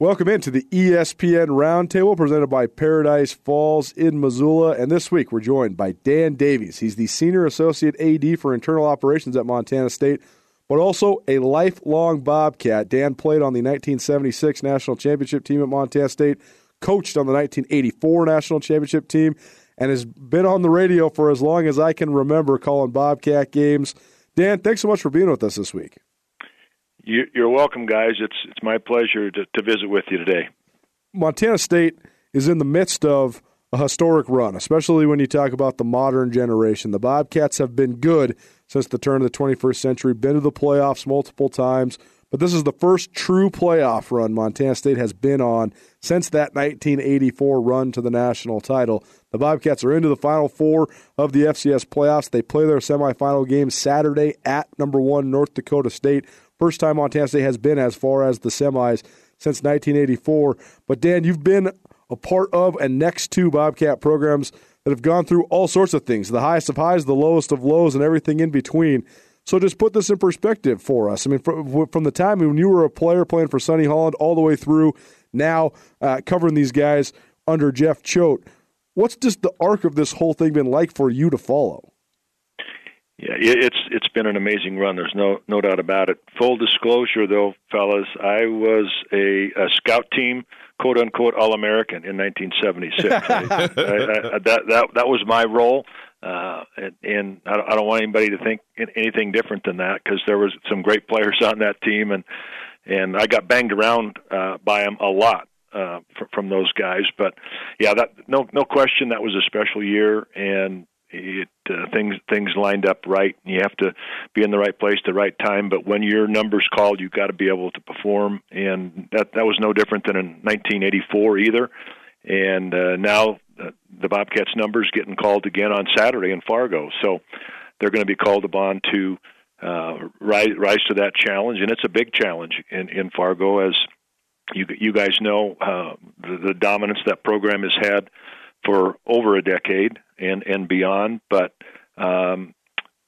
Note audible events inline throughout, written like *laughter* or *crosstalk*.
Welcome into the ESPN Roundtable presented by Paradise Falls in Missoula. And this week we're joined by Dan Davies. He's the Senior Associate AD for Internal Operations at Montana State, but also a lifelong Bobcat. Dan played on the 1976 National Championship team at Montana State, coached on the 1984 National Championship team, and has been on the radio for as long as I can remember calling Bobcat games. Dan, thanks so much for being with us this week. You're welcome, guys. It's it's my pleasure to, to visit with you today. Montana State is in the midst of a historic run, especially when you talk about the modern generation. The Bobcats have been good since the turn of the 21st century, been to the playoffs multiple times, but this is the first true playoff run Montana State has been on since that 1984 run to the national title. The Bobcats are into the final four of the FCS playoffs. They play their semifinal game Saturday at number one North Dakota State. First time Montana State has been as far as the semis since 1984. But Dan, you've been a part of and next to Bobcat programs that have gone through all sorts of things the highest of highs, the lowest of lows, and everything in between. So just put this in perspective for us. I mean, from the time when you were a player playing for Sonny Holland all the way through now uh, covering these guys under Jeff Choate, what's just the arc of this whole thing been like for you to follow? Yeah, it's it's been an amazing run. There's no no doubt about it. Full disclosure, though, fellas, I was a, a scout team quote unquote All American in 1976. *laughs* I, I, I, that that that was my role, uh, and, and I, don't, I don't want anybody to think anything different than that because there was some great players *laughs* on that team, and and I got banged around uh, by them a lot uh, from those guys. But yeah, that no no question that was a special year, and it uh, things things lined up right. You have to be in the right place, the right time. But when your number's called, you've got to be able to perform, and that that was no different than in 1984 either. And uh, now uh, the Bobcats numbers getting called again on Saturday in Fargo, so they're going to be called upon to uh, rise rise to that challenge, and it's a big challenge in in Fargo as you you guys know uh, the, the dominance that program has had for over a decade and and beyond. But um,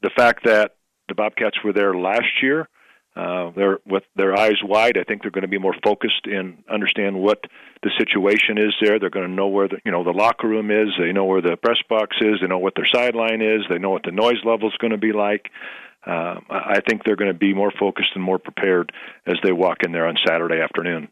the fact that the Bobcats were there last year, uh, they're with their eyes wide. I think they're going to be more focused and understand what the situation is there. They're going to know where the you know the locker room is. They know where the press box is. They know what their sideline is. They know what the noise level is going to be like. Uh, I think they're going to be more focused and more prepared as they walk in there on Saturday afternoon.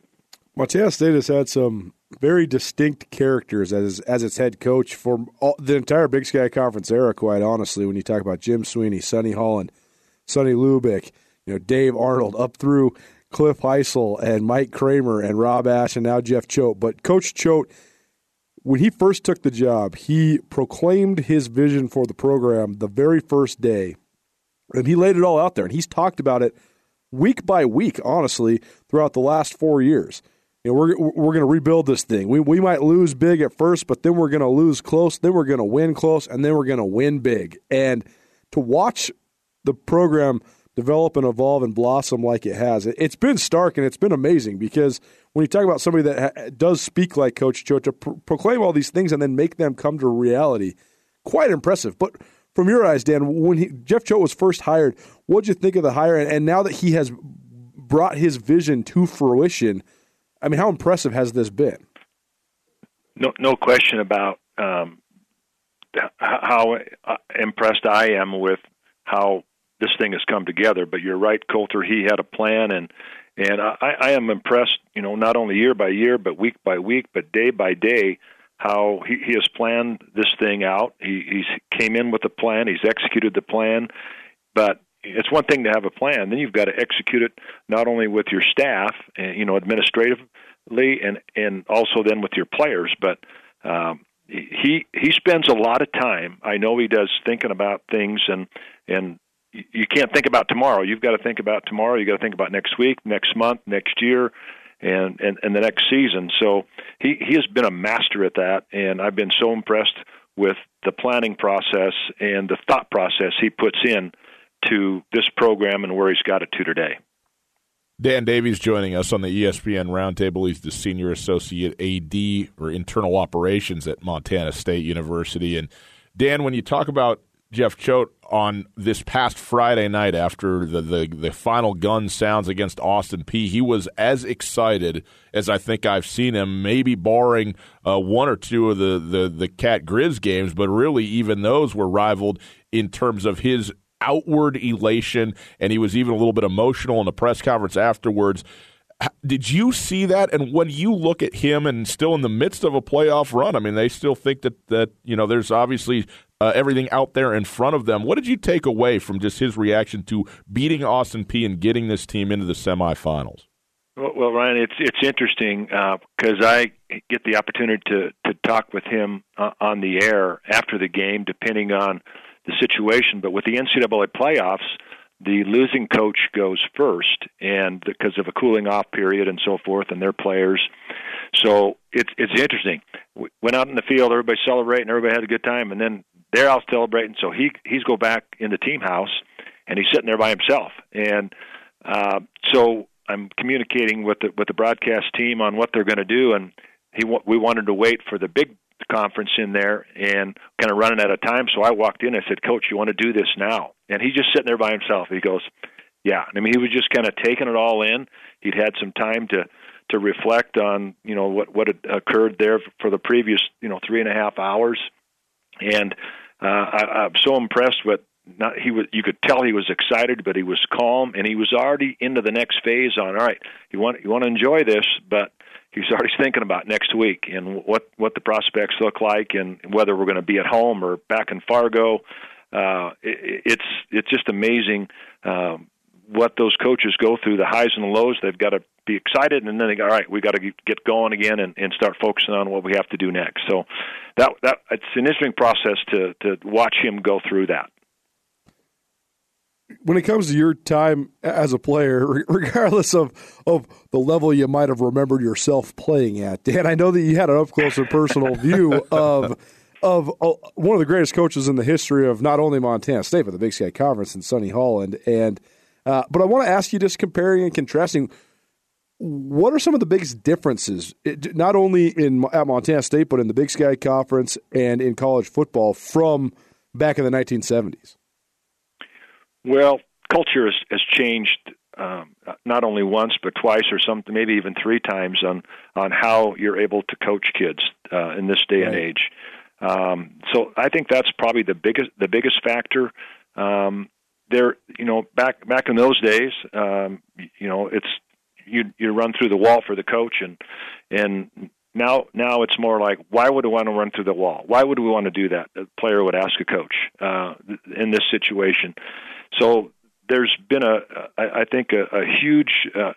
Montana State has had some very distinct characters as as its head coach for all, the entire Big Sky Conference era. Quite honestly, when you talk about Jim Sweeney, Sonny Holland, Sonny Lubick, you know Dave Arnold, up through Cliff Hysell and Mike Kramer and Rob Ash and now Jeff Choate. But Coach Choate, when he first took the job, he proclaimed his vision for the program the very first day, and he laid it all out there. And he's talked about it week by week, honestly, throughout the last four years you know, we're we're going to rebuild this thing. We we might lose big at first, but then we're going to lose close. Then we're going to win close, and then we're going to win big. And to watch the program develop and evolve and blossom like it has, it, has been stark and it's been amazing. Because when you talk about somebody that ha- does speak like Coach Cho to proclaim all these things and then make them come to reality, quite impressive. But from your eyes, Dan, when he, Jeff Choate was first hired, what did you think of the hire? And, and now that he has brought his vision to fruition I mean, how impressive has this been? No, no question about um, how impressed I am with how this thing has come together. But you're right, Colter. He had a plan, and and I, I am impressed. You know, not only year by year, but week by week, but day by day, how he, he has planned this thing out. He he's came in with a plan. He's executed the plan, but it's one thing to have a plan then you've got to execute it not only with your staff and you know administratively and and also then with your players. But um he he spends a lot of time. I know he does thinking about things and and you can't think about tomorrow. You've got to think about tomorrow. You got to think about next week next month next year and and and the next season. So he he has been a master at that and i've been so impressed with the planning process and the thought process he puts in to this program and where he's got it to today. Dan Davies joining us on the ESPN Roundtable. He's the senior associate AD or internal operations at Montana State University. And Dan, when you talk about Jeff Choate on this past Friday night after the, the, the final gun sounds against Austin Peay. He was as excited as I think I've seen him, maybe barring uh, one or two of the, the, the Cat Grizz games, but really even those were rivaled in terms of his outward elation, and he was even a little bit emotional in the press conference afterwards. Did you see that? And when you look at him and still in the midst of a playoff run, I mean, they still think that that you know there's obviously uh, everything out there in front of them. What did you take away from just his reaction to beating Austin Peay and getting this team into the semifinals? Well, well Ryan, it's it's interesting because uh, I get the opportunity to to talk with him uh, on the air after the game, depending on the situation. But with the NCAA playoffs the losing coach goes first, and because of a cooling off period and so forth, and their players. So it's it's interesting. We went out in the field, everybody celebrating, everybody had a good time, and then they're out celebrating. So he he's go back in the team house, and he's sitting there by himself. And uh, so I'm communicating with the with the broadcast team on what they're going to do, and he we wanted to wait for the big conference in there and kind of running out of time. So I walked in. I said, Coach, you want to do this now? And he's just sitting there by himself. He goes, Yeah. I mean, he was just kind of taking it all in. He'd had some time to to reflect on you know what what had occurred there for the previous you know three and a half hours, and uh, I, I'm so impressed with not he was you could tell he was excited but he was calm and he was already into the next phase on all right you want you want to enjoy this but he's *laughs* already thinking about next week and what what the prospects look like and whether we're going to be at home or back in Fargo. Uh, it, it's it's just amazing um, what those coaches go through, the highs and the lows. They've got to be excited, and then they go, all right, we got to get going again and, and start focusing on what we have to do next. So that that it's an interesting process to to watch him go through that when it comes to your time as a player, *laughs* regardless of, of the level you might have remembered yourself playing at, Dan, I know that you had an up close and personal view of of uh, one of the greatest coaches in the history of not only Montana State but the Big Sky Conference and Sonny Holland. And uh, but I want to ask you, just comparing and contrasting, what are some of the biggest differences, not only in at Montana State but in the Big Sky Conference and in college football from back in the 1970s? Well, culture has, has changed um, not only once but twice or something, maybe even three times on on how you're able to coach kids uh, in this day right. and age. Um, so I think that's probably the biggest the biggest factor. Um, there, you know, back back in those days, um, you know, it's you you run through the wall for the coach, and and now now it's more like why would we want to run through the wall? Why would we want to do that? A player would ask a coach uh, in this situation. So there's been a, I think, a, a huge uh,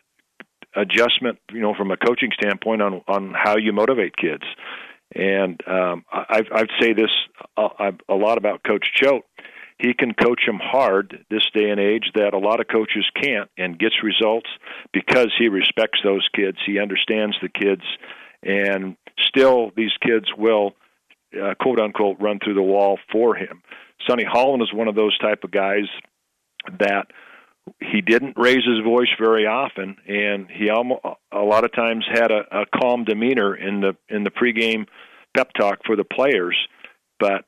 adjustment, you know, from a coaching standpoint on on how you motivate kids. And um, I, I'd say this a, a lot about Coach Choate. He can coach them hard this day and age that a lot of coaches can't, and gets results because he respects those kids. He understands the kids, and still these kids will, uh, quote unquote, run through the wall for him. Sonny Holland is one of those type of guys that he didn't raise his voice very often, and he almost, a lot of times had a, a calm demeanor in the in the pregame pep talk for the players. But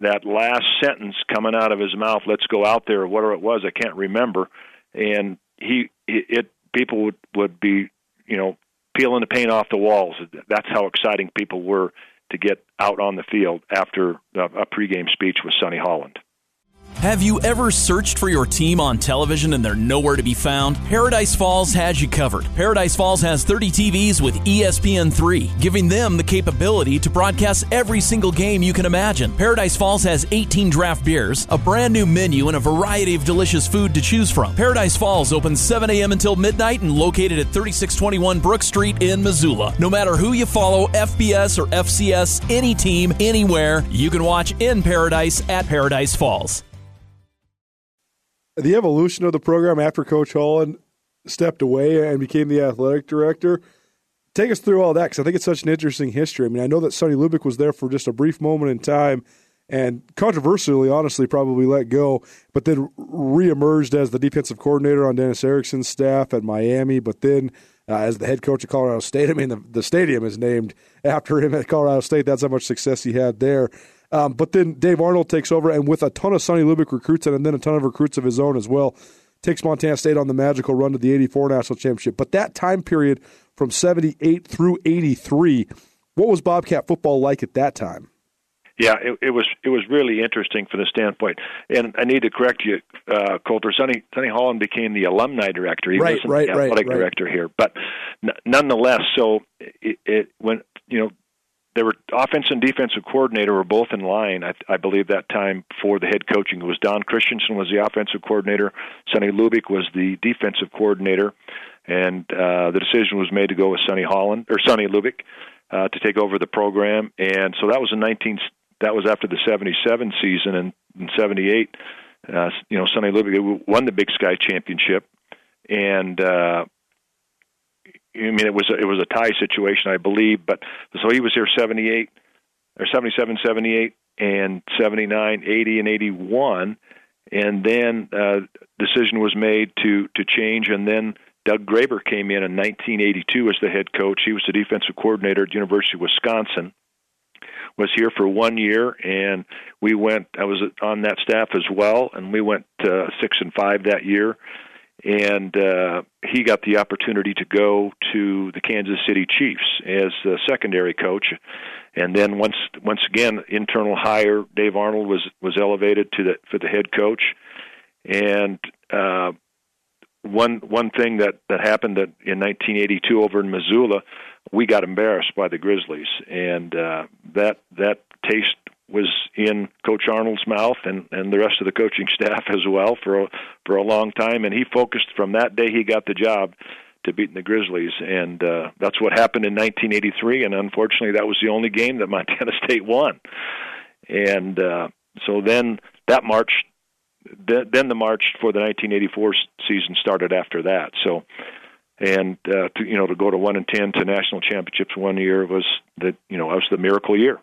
that last sentence coming out of his mouth, "Let's go out there," or whatever it was, I can't remember. And he, it, people would would be, you know, peeling the paint off the walls. That's how exciting people were to get out on the field after a pregame speech with Sonny Holland. Have you ever searched for your team on television and they're nowhere to be found? Paradise Falls has you covered. Paradise Falls has 30 TVs with ESPN3, giving them the capability to broadcast every single game you can imagine. Paradise Falls has 18 draft beers, a brand new menu, and a variety of delicious food to choose from. Paradise Falls opens 7 a.m. until midnight and located at 3621 Brook Street in Missoula. No matter who you follow, FBS or FCS, any team, anywhere, you can watch in Paradise at Paradise Falls the evolution of the program after Coach Holland stepped away and became the athletic director. Take us through all that because I think it's such an interesting history. I mean, I know that Sonny Lubick was there for just a brief moment in time and controversially, honestly, probably let go, but then reemerged as the defensive coordinator on Dennis Erickson's staff at Miami, but then uh, as the head coach of Colorado State. I mean, the, the stadium is named after him at Colorado State. That's how much success he had there. Um, but then Dave Arnold takes over, and with a ton of Sonny Lubick recruits and then a ton of recruits of his own as well, takes Montana State on the magical run to the 84 national championship. But that time period from 78 through 83, what was Bobcat football like at that time? Yeah, it, it was it was really interesting from the standpoint, and I need to correct you, uh, Colter. Sonny Sonny Holland became the alumni director. He right, wasn't right, the athletic right, director here, but n- nonetheless, so it, it when you know there were offense and defensive coordinator were both in line. I, I believe that time for the head coaching it was Don Christensen was the offensive coordinator. Sonny Lubick was the defensive coordinator, and uh, the decision was made to go with Sonny Holland or Sonny Lubick uh, to take over the program. And so that was in 19 that was after the 77 season and in 78 uh, you know Sonny Lubick won the Big Sky championship and uh I mean it was a, it was a tie situation I believe but so he was here 78 or 77 78 and 79 80 and 81 and then uh decision was made to to change and then Doug Graber came in in 1982 as the head coach. He was the defensive coordinator at University of Wisconsin was here for one year, and we went. I was on that staff as well, and we went uh, six and five that year. And uh, he got the opportunity to go to the Kansas City Chiefs as the secondary coach, and then once once again internal hire. Dave Arnold was was elevated to the for the head coach, and uh, one one thing that that happened that in 1982 over in Missoula we got embarrassed by the Grizzlies, and uh, that that taste was in Coach Arnold's mouth and and the rest of the coaching *laughs* staff as well for a, for a long time. And he focused from that day he got the job to beating the Grizzlies, and uh, that's what happened in 1983. And unfortunately, that was the only game that *laughs* Montana State won. And uh, so then that March, then the March for the 1984 season started after that. So and uh, to you know to go to one and ten to national championships one year was the you know was the miracle year.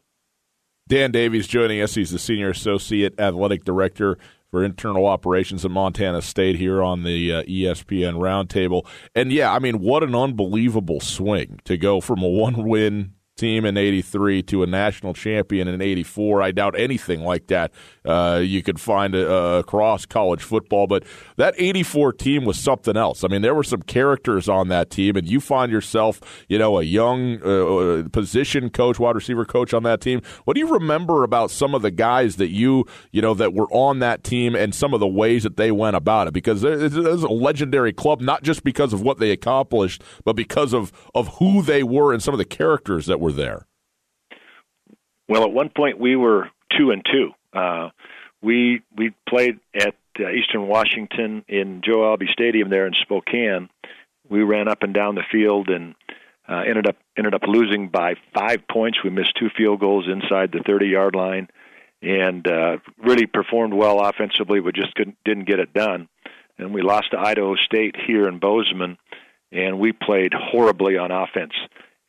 Dan Davies joining us. He's the senior associate athletic director for internal operations at Montana State here on the uh, ESPN Roundtable. And yeah, I mean, what an unbelievable swing to go from a one win team in 83 to a national champion in 84. I doubt anything like that uh, you could find uh, across college football. But that 84 team was something else. I mean, there were some characters on that team, and you find yourself, you know, a young uh, uh position coach, wide receiver coach on that team. What do you remember about some of the guys that you, you know, that were on that team and some of the ways that they went about it? Because it's a legendary club, not just because of what they accomplished, but because of, of who they were and some of the characters that were there? Well, at one point we were two and two. Uh, we we played at uh, Eastern Washington in Joe Albi Stadium there in Spokane. We ran up and down the field and uh, ended up ended up losing by five points. We missed two field goals inside the 30 yard line, and uh, really performed well offensively, but just couldn't, didn't get it done. And we lost to Idaho State here in Bozeman, and we played horribly on offense.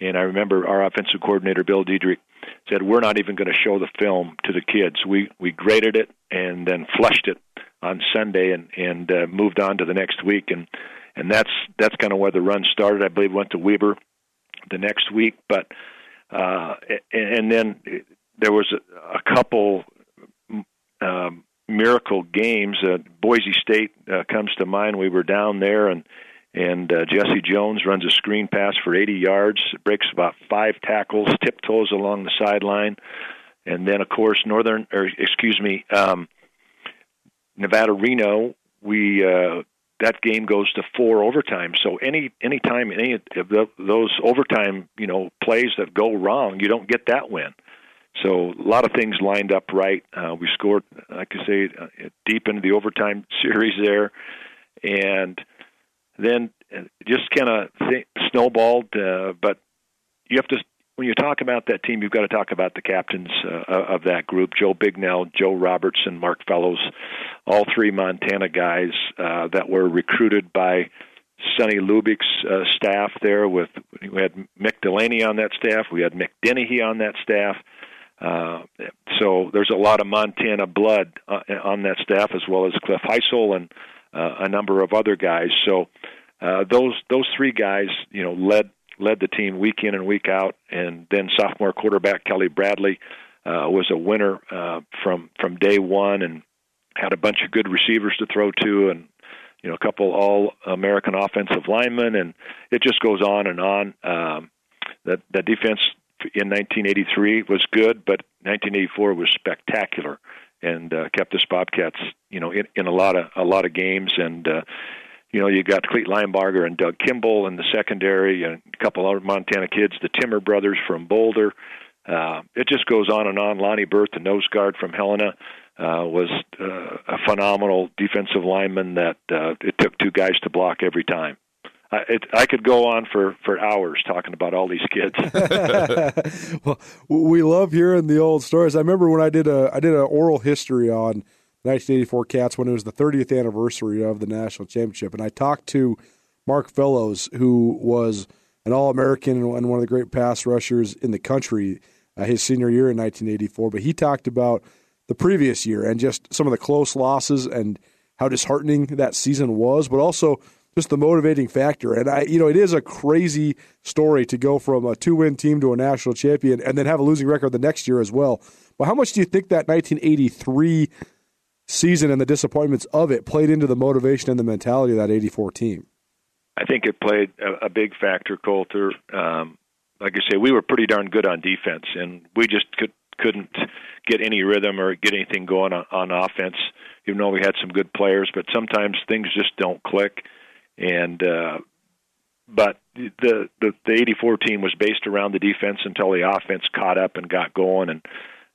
And I remember our offensive coordinator Bill Diedrick said, "We're not even going to show the film to the kids. We we graded it and then flushed it on Sunday and and uh, moved on to the next week. And and that's that's kind of where the run started. I believe went to Weber the next week, but uh, and then there was a, a couple um, miracle games. Uh, Boise State uh, comes to mind. We were down there and and uh, Jesse Jones runs a screen pass for 80 yards, breaks about five tackles, tiptoes along the sideline, and then of course Northern, or excuse me, um, Nevada Reno. We uh, that game goes to four overtime. So any any time any of the, those overtime you know plays that go wrong, you don't get that win. So a lot of things lined up right. Uh, we scored, like I say, uh, deep into the overtime *laughs* series there, and then just kind of th- snowballed. Uh, but you have to, when you talk about that team, you've got to talk about the captains uh, of that group: Joe Bignell, Joe Robertson, Mark Fellows, all three Montana guys uh, that were recruited by Sonny Lubick's uh, staff. There, with we had Mick Delaney on that staff, we had Mick Dennehy on that staff. Uh, so there's a lot of Montana blood uh, on that staff, as well as Cliff Hysell and uh, a number of other guys. So uh, those those three guys, you know, led led the team week in and week out, and then sophomore quarterback Kelly Bradley uh, was a winner uh, from from day one, and had a bunch of good receivers to throw to, and you know a couple all American offensive linemen, and it just goes on and on. Um, that that defense in 1983 was good, but 1984 was spectacular and uh, kept the Bobcats, you know, in, in a lot of a lot of games. And uh, you know, you got Clete Linebarger and Doug Kimball in the secondary, and a couple other Montana kids, the Timmer brothers from Boulder. Uh, it just goes on and on. Lonnie Burth, the nose guard from Helena, uh, was uh, a phenomenal defensive lineman that uh, it took two guys to block every time. I, it, I could go on for, for hours talking about all these kids. *laughs* *laughs* well, we love hearing the old stories. I remember when I did a I did an oral history on 1984 Cats when it was the 30th anniversary of the national championship, and I talked to Mark Fellows, who was an All American and one of the great pass rushers in the country uh, his senior year in 1984. But he talked about the previous year and just some of the close losses and how disheartening that season was, but also just the motivating factor. And I, you know, it is a crazy story to go from a two-win team to a national champion and then have a losing record the next year as well. But how much do you think that 1983 season and the disappointments of it played into the motivation and the mentality of that 84 team? I think it played a, a big factor, Colter. Um, like I say, we were pretty darn good on defense, and we just could couldn't get any rhythm or get anything going on, on offense. Even though we had some good players, but sometimes things just don't click. And uh, but the the the 84 team was based around the defense until the offense caught up and got going, and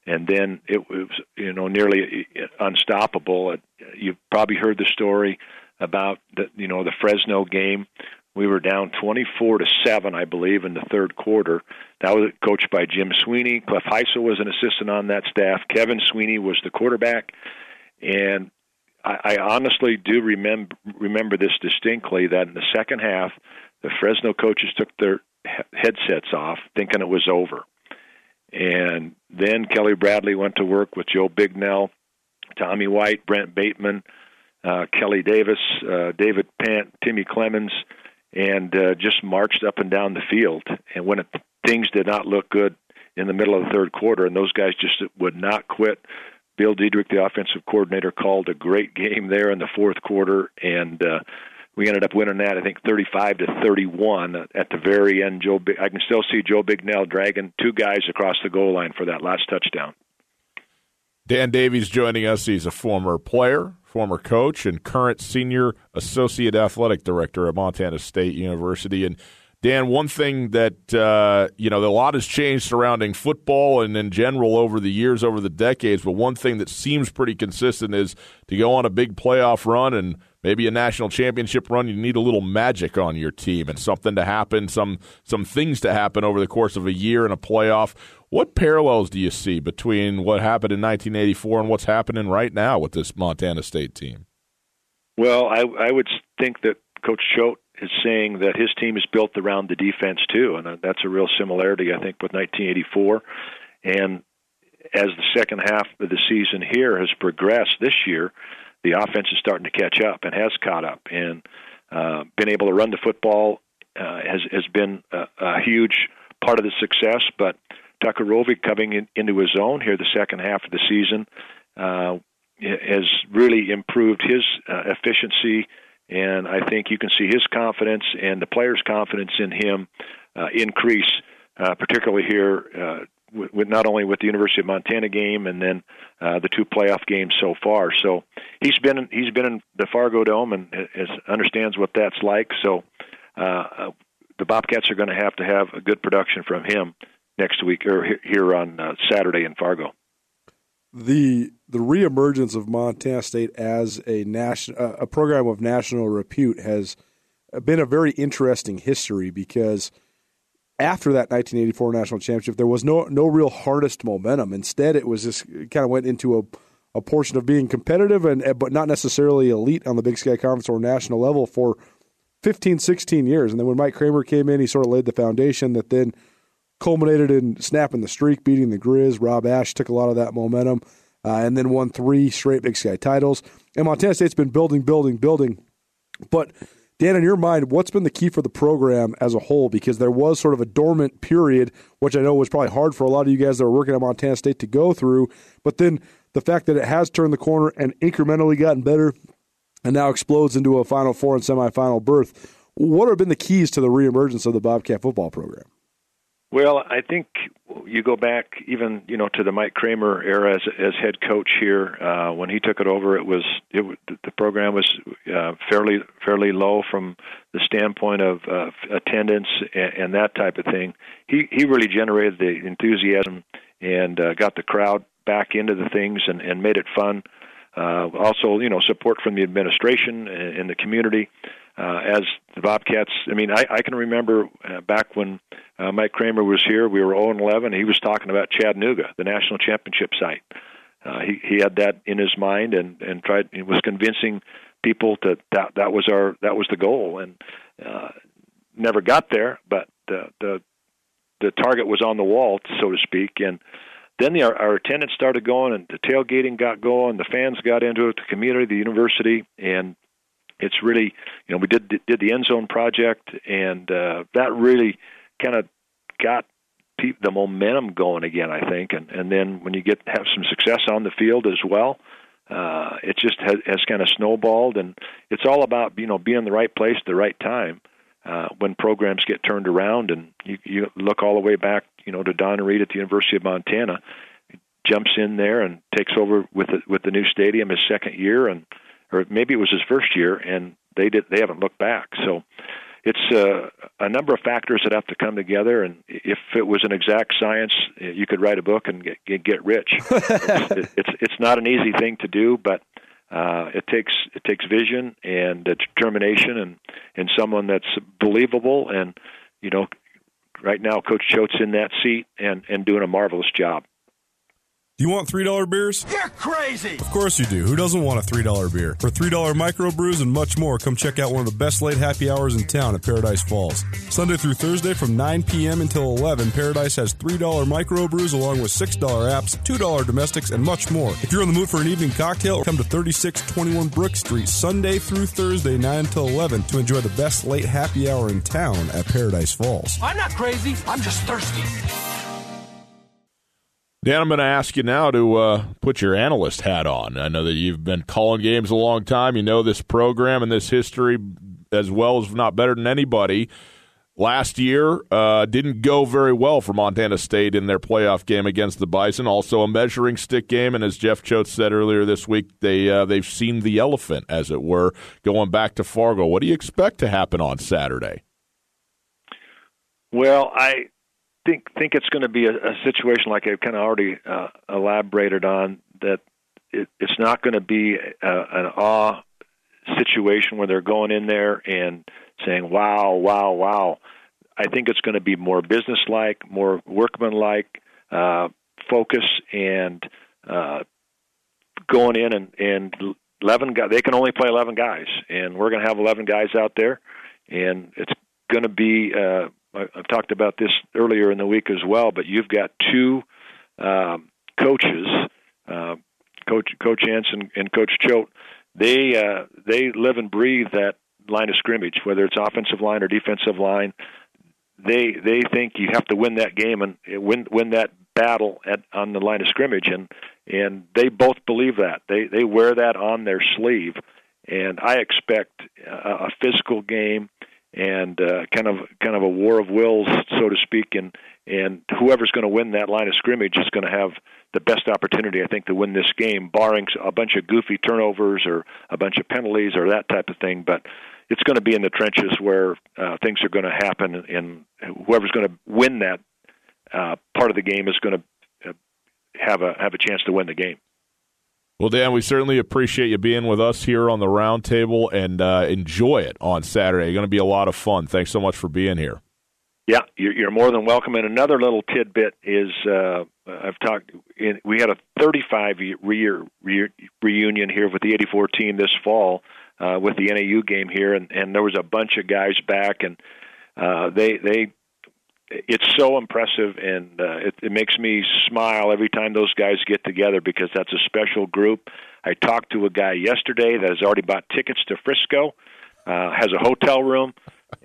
and then it was you know nearly unstoppable. You've probably heard the story about the you know the Fresno game. We were down 24 to seven, I believe, in the third quarter. That was coached by Jim Sweeney. Cliff Hysell was an assistant on that staff. Kevin Sweeney was the quarterback, and I, I honestly do remember remember this distinctly. That in the second half, the Fresno coaches took their headsets off, thinking it was over. And then Kelly Bradley went to work with Joe Bignell, Tommy White, Brent Bateman, uh, Kelly Davis, uh, David Pant, Timmy Clemens, and uh, just marched up and down the field. And when it, things did not look good in the middle of the third quarter, and those guys just would not quit. Bill Diedrick, the offensive coordinator, called a great game there in the fourth quarter, and uh, we ended up winning that. I think 35 to 31 at the very end. Joe, I can still see Joe Bignell dragging two guys across the goal line for that last touchdown. Dan Davies joining us. He's a former player, former coach, and current senior associate athletic director at Montana State University. And Dan, one thing that uh, you know, a lot has changed surrounding football and in general over the years, over the decades. But one thing that seems pretty consistent is to go on a big playoff run and maybe a national championship run. You need a little magic on your team and something to happen, some some things to happen over the course of a year in a playoff. What parallels do you see between what happened in 1984 and what's happening right now with this Montana State team? Well, I, I would think that Coach Choate is saying that his team is built around the defense too, and that's a real similarity, I think, with 1984. And as the second half of the season here has progressed this year, the offense is starting to catch up and has caught up, and uh, been able to run the football uh, has has been a, a huge part of the success. But Tucker Rovig coming in, into his own here the second half of the season uh, has really improved his uh, efficiency and I think you can see his confidence and the players' confidence in him uh, increase, uh, particularly here uh, with, not only with the University of Montana game and then uh, the two playoff games so far. So he's been he's been in the Fargo Dome and is, understands what that's like. So uh, uh, the Bobcats are going to have to have a good production from him next week or here on uh, Saturday in Fargo the the reemergence of Montana State as a national uh, a program of national repute has been a very interesting history because after that 1984 national championship there was no no real hardest momentum. Instead it was just it kind of went into a a portion of being competitive and but not necessarily elite on the Big Sky Conference or national level for 15 16 years. And then when Mike Kramer came in he sort of laid the foundation that then culminated in snapping the streak, beating the Grizz. Rob Ash took a lot of that momentum, uh, and then won three straight Big Sky titles. And Montana State's been building, building, building. But Dan, in your mind, what's been the key for the program as a whole? Because there was sort of a dormant period, which I know was probably hard for a lot of you guys that were working at Montana State to go through. But then the fact that it has turned the corner and incrementally gotten better and now explodes into a Final Four and semifinal berth. What have been the keys to the reemergence of the Bobcat football program? Well, I think you go back even you know to the Mike Kramer era as as head coach here. Uh, when he took it over, it was it the program was uh, fairly fairly low from the standpoint of uh, attendance and, and that type of thing. He he really generated the enthusiasm and uh, got the crowd back into the things and, and made it fun. Uh, also, you know, support from the administration and, and the community. Uh, as the Bobcats, I mean, I, I can remember uh, back when uh, Mike Kramer was here, we were 0 and 11. He was talking about Chattanooga, the national championship site. Uh, he he had that in his mind and and tried he was convincing people that that that was our that was the goal and uh, never got there, but the the the target was on the wall, so to speak, and then the, our, our attendance started going, and the tailgating got going. The fans got into it, the community, the university, and it's really, you know, we did did the end zone project, and uh, that really kind of got the momentum going again. I think, and and then when you get have some success on the field as well, uh, it just has, has kind of snowballed, and it's all about you know being in the right place at the right time. Uh, when programs get turned around, and you, you look all the way back, you know, to Don Read at the University of Montana, jumps in there and takes over with the, with the new stadium his second year, and or maybe it was his first year, and they did they haven't looked back. So it's uh, a number of factors that have to come together. And if it was an exact science, you could write a book and get get, rich. *laughs* it's, it's it's not an easy thing to do, but uh, it takes it takes vision and determination and and someone that's believable. And you know, right now, Coach Choate's in that seat and and doing a marvelous job. Do you want $3 beers? You're crazy! Of course you do. Who doesn't want a $3 beer? For $3 micro brews and much more, come check out one of the best late happy hours in town at Paradise Falls. Sunday through Thursday from 9 p.m. until 11, Paradise has $3 micro brews along with $6 apps, $2 domestics, and much more. If you're in the mood for an evening cocktail, come to 3621 Brook Street Sunday through Thursday, 9 until 11 to enjoy the best late happy hour in town at Paradise Falls. I'm not crazy, I'm just thirsty. Dan, I'm going to ask you now to uh, put your analyst hat on. I know that you've been calling games a long time. You know this program and this history as well as not better than anybody. Last year uh, didn't go very well for Montana State in their playoff game against the Bison. Also a measuring stick game, and as Jeff Choate said earlier this week, they uh, they've seen the elephant, as it were, going back to Fargo. What do you expect to happen on Saturday? Well, I think think it's going to be a, a situation like I've kind of already uh, elaborated on that it, it's not going to be a, an awe situation where they're going in there and saying wow wow wow. I think it's going to be more businesslike more workmanlike uh, focus and uh, going in and and 11 guys they can only play 11 guys and we're going to have 11 guys out there and it's going to be uh, I've talked about this earlier in the week as well, but you've got two um, coaches, uh, Coach Coach Anson and Coach Choate. They uh, they live and breathe that line of scrimmage, whether it's offensive line or defensive line. They they think you have to win that game and win win that battle at on the line of scrimmage, and and they both believe that. They they wear that on their sleeve, and I expect a, a physical game and uh, kind of kind of a war of wills, so to speak, and and whoever's going to win that line of scrimmage is going to have the best opportunity, I think, to win this game, barring a bunch of goofy turnovers or a bunch of penalties or that type of thing. But it's going to be in the trenches where uh, things are going to happen, and whoever's going to win that uh, part of the game is going to uh, have a have a chance to win the game. Well, Dan, we certainly appreciate you being with us here on the roundtable and uh, enjoy it on Saturday. It's going to be a lot of fun. Thanks so much for being here. Yeah, you're more than welcome. And another little tidbit is uh, I've talked. In, we had a 35 year re- reunion here with the 84 team this fall uh, with the NAU game here, and, and there was a bunch of guys back, and uh, they they it's so impressive, and uh, it, it makes me smile every time those guys get together because that's a special group. I talked to a guy yesterday that has already bought tickets to Frisco. uh, has a hotel room,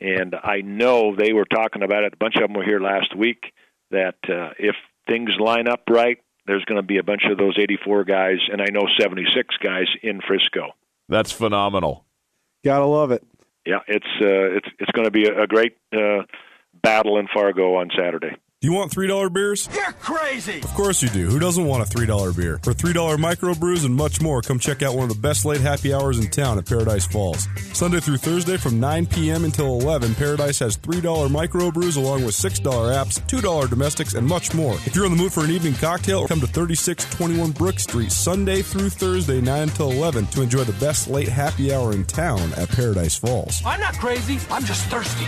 and I know they were talking about it. A bunch of them were here last week. That uh, if things line up right, there's going to be a bunch of those 84 guys, and I know 76 guys in Frisco. That's phenomenal. Gotta love it. Yeah, it's uh, it's it's going to be a, a great uh, battle in Fargo on Saturday. Do you want $3 beers? You're crazy. Of course you do. Who doesn't want a $3 beer? For $3 microbrews and much more, come check out one of the best late happy hours in town at Paradise Falls. Sunday through Thursday from 9 p.m. until 11, Paradise has $3 microbrews along with $6 apps, $2 domestics, and much more. If you're in the mood for an evening cocktail, come to 3621 Brook Street Sunday through Thursday, 9 until 11 to enjoy the best late happy hour in town at Paradise Falls. I'm not crazy. I'm just thirsty.